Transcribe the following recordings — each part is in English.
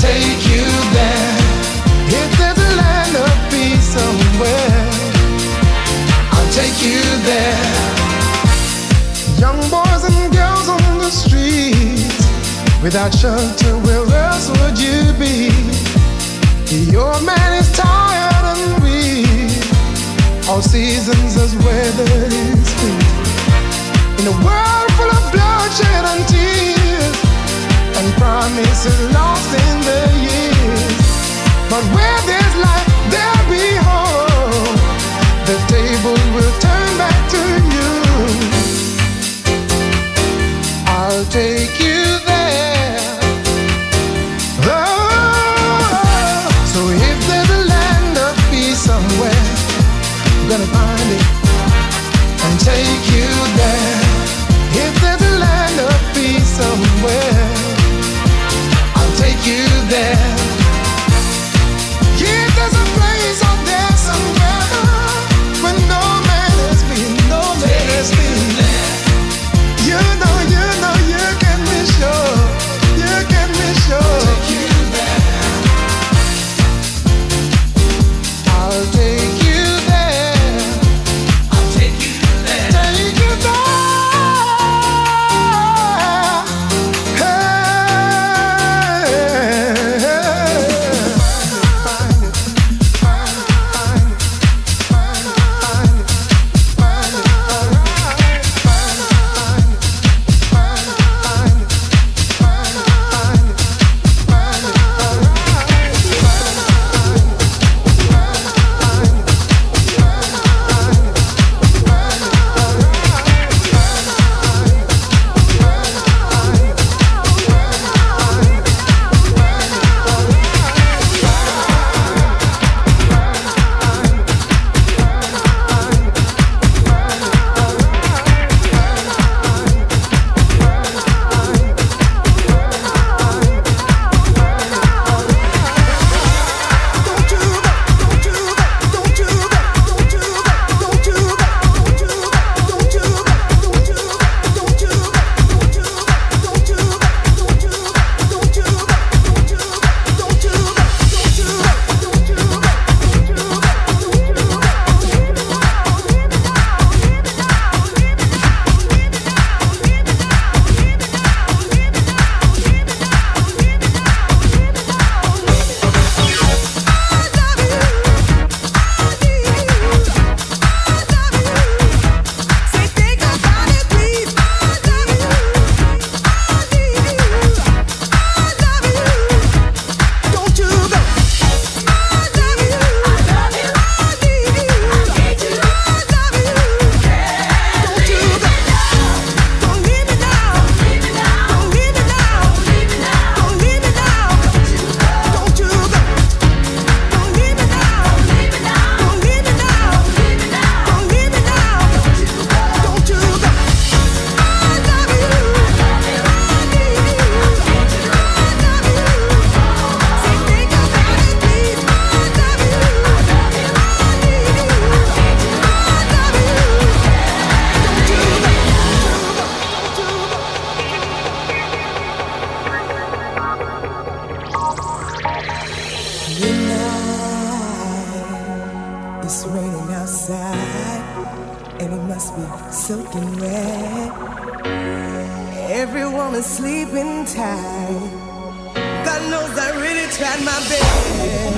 take you there. If there's a land of peace somewhere, I'll take you there. Young boys and girls on the streets, without shelter, where else would you be? Your man is tired and weak. All seasons as weather is sweet. In a world full of bloodshed and tears, and promises lost in the years. But where there's life, there'll be hope. The table will turn back to you. I'll take soaking wet. Everyone is sleeping tight. God knows I really tried my best.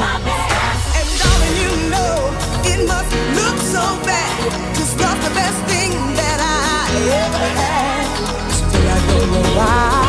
And darling, you know it must look so bad. Just lost the best thing that I ever had. Still, I don't know why.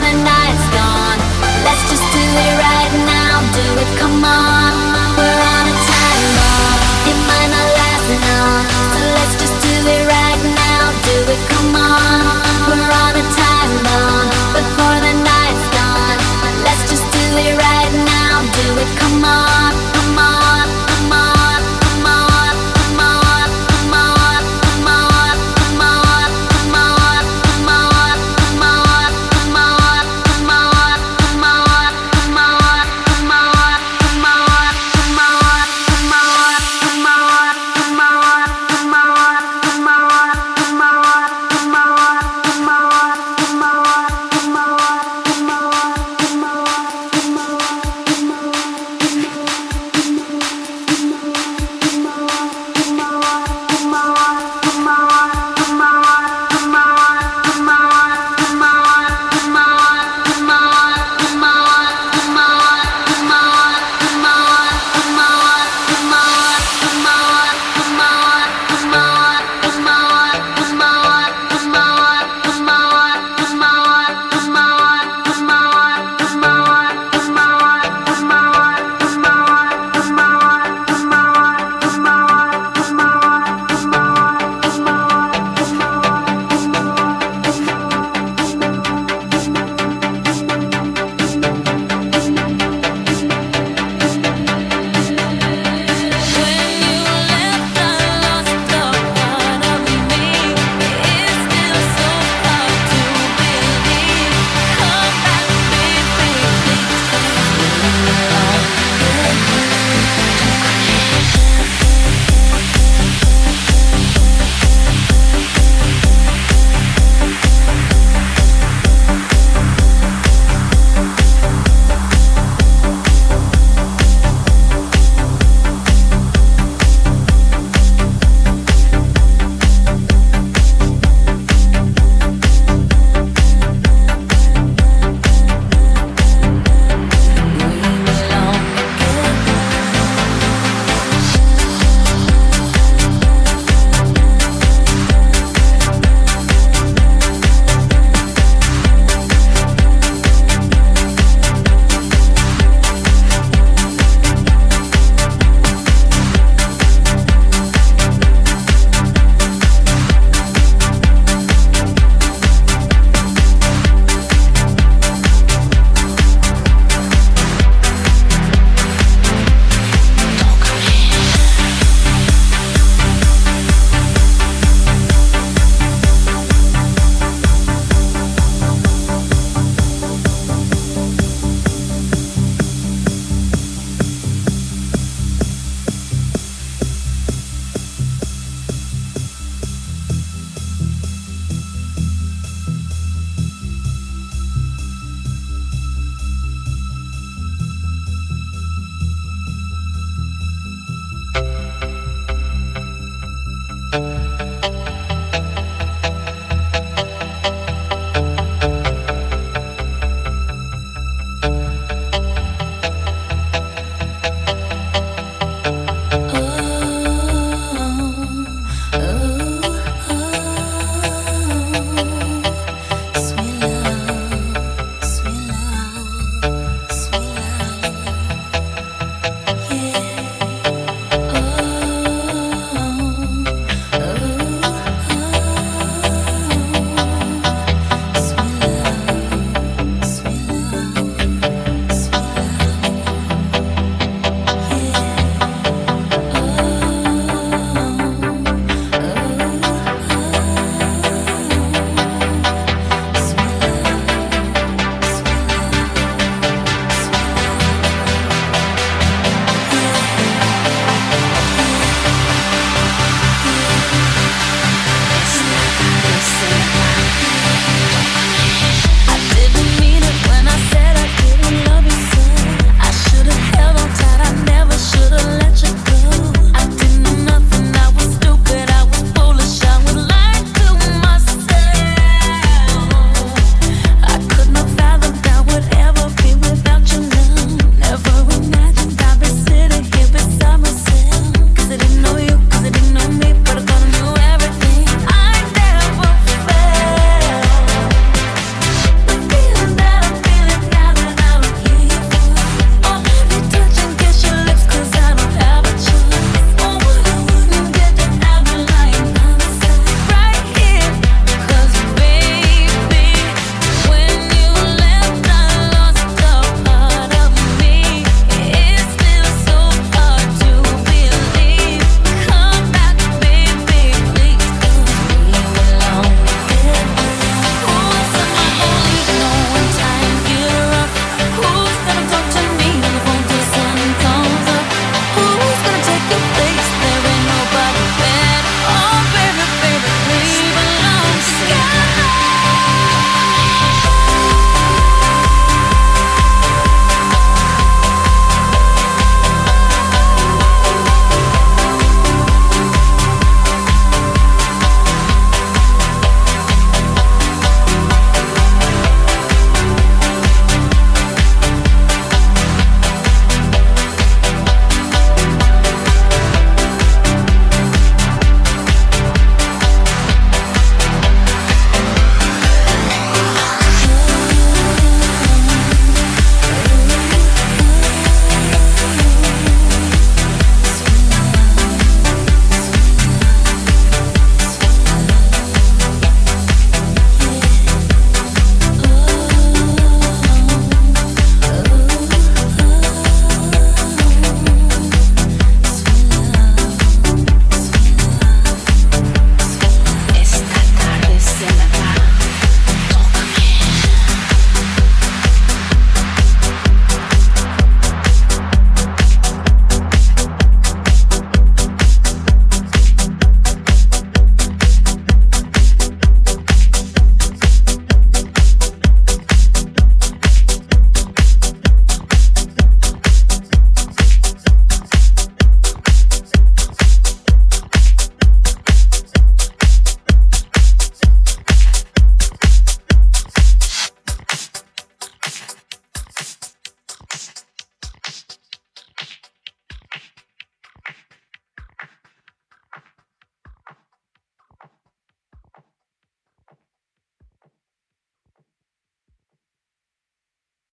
the night's gone. Let's just do it right now, do it, come on. We're on a time bomb. It might last let's just do it right now, do it, come on. We're on a time bomb before the night's gone. Let's just do it right now, do it, come on.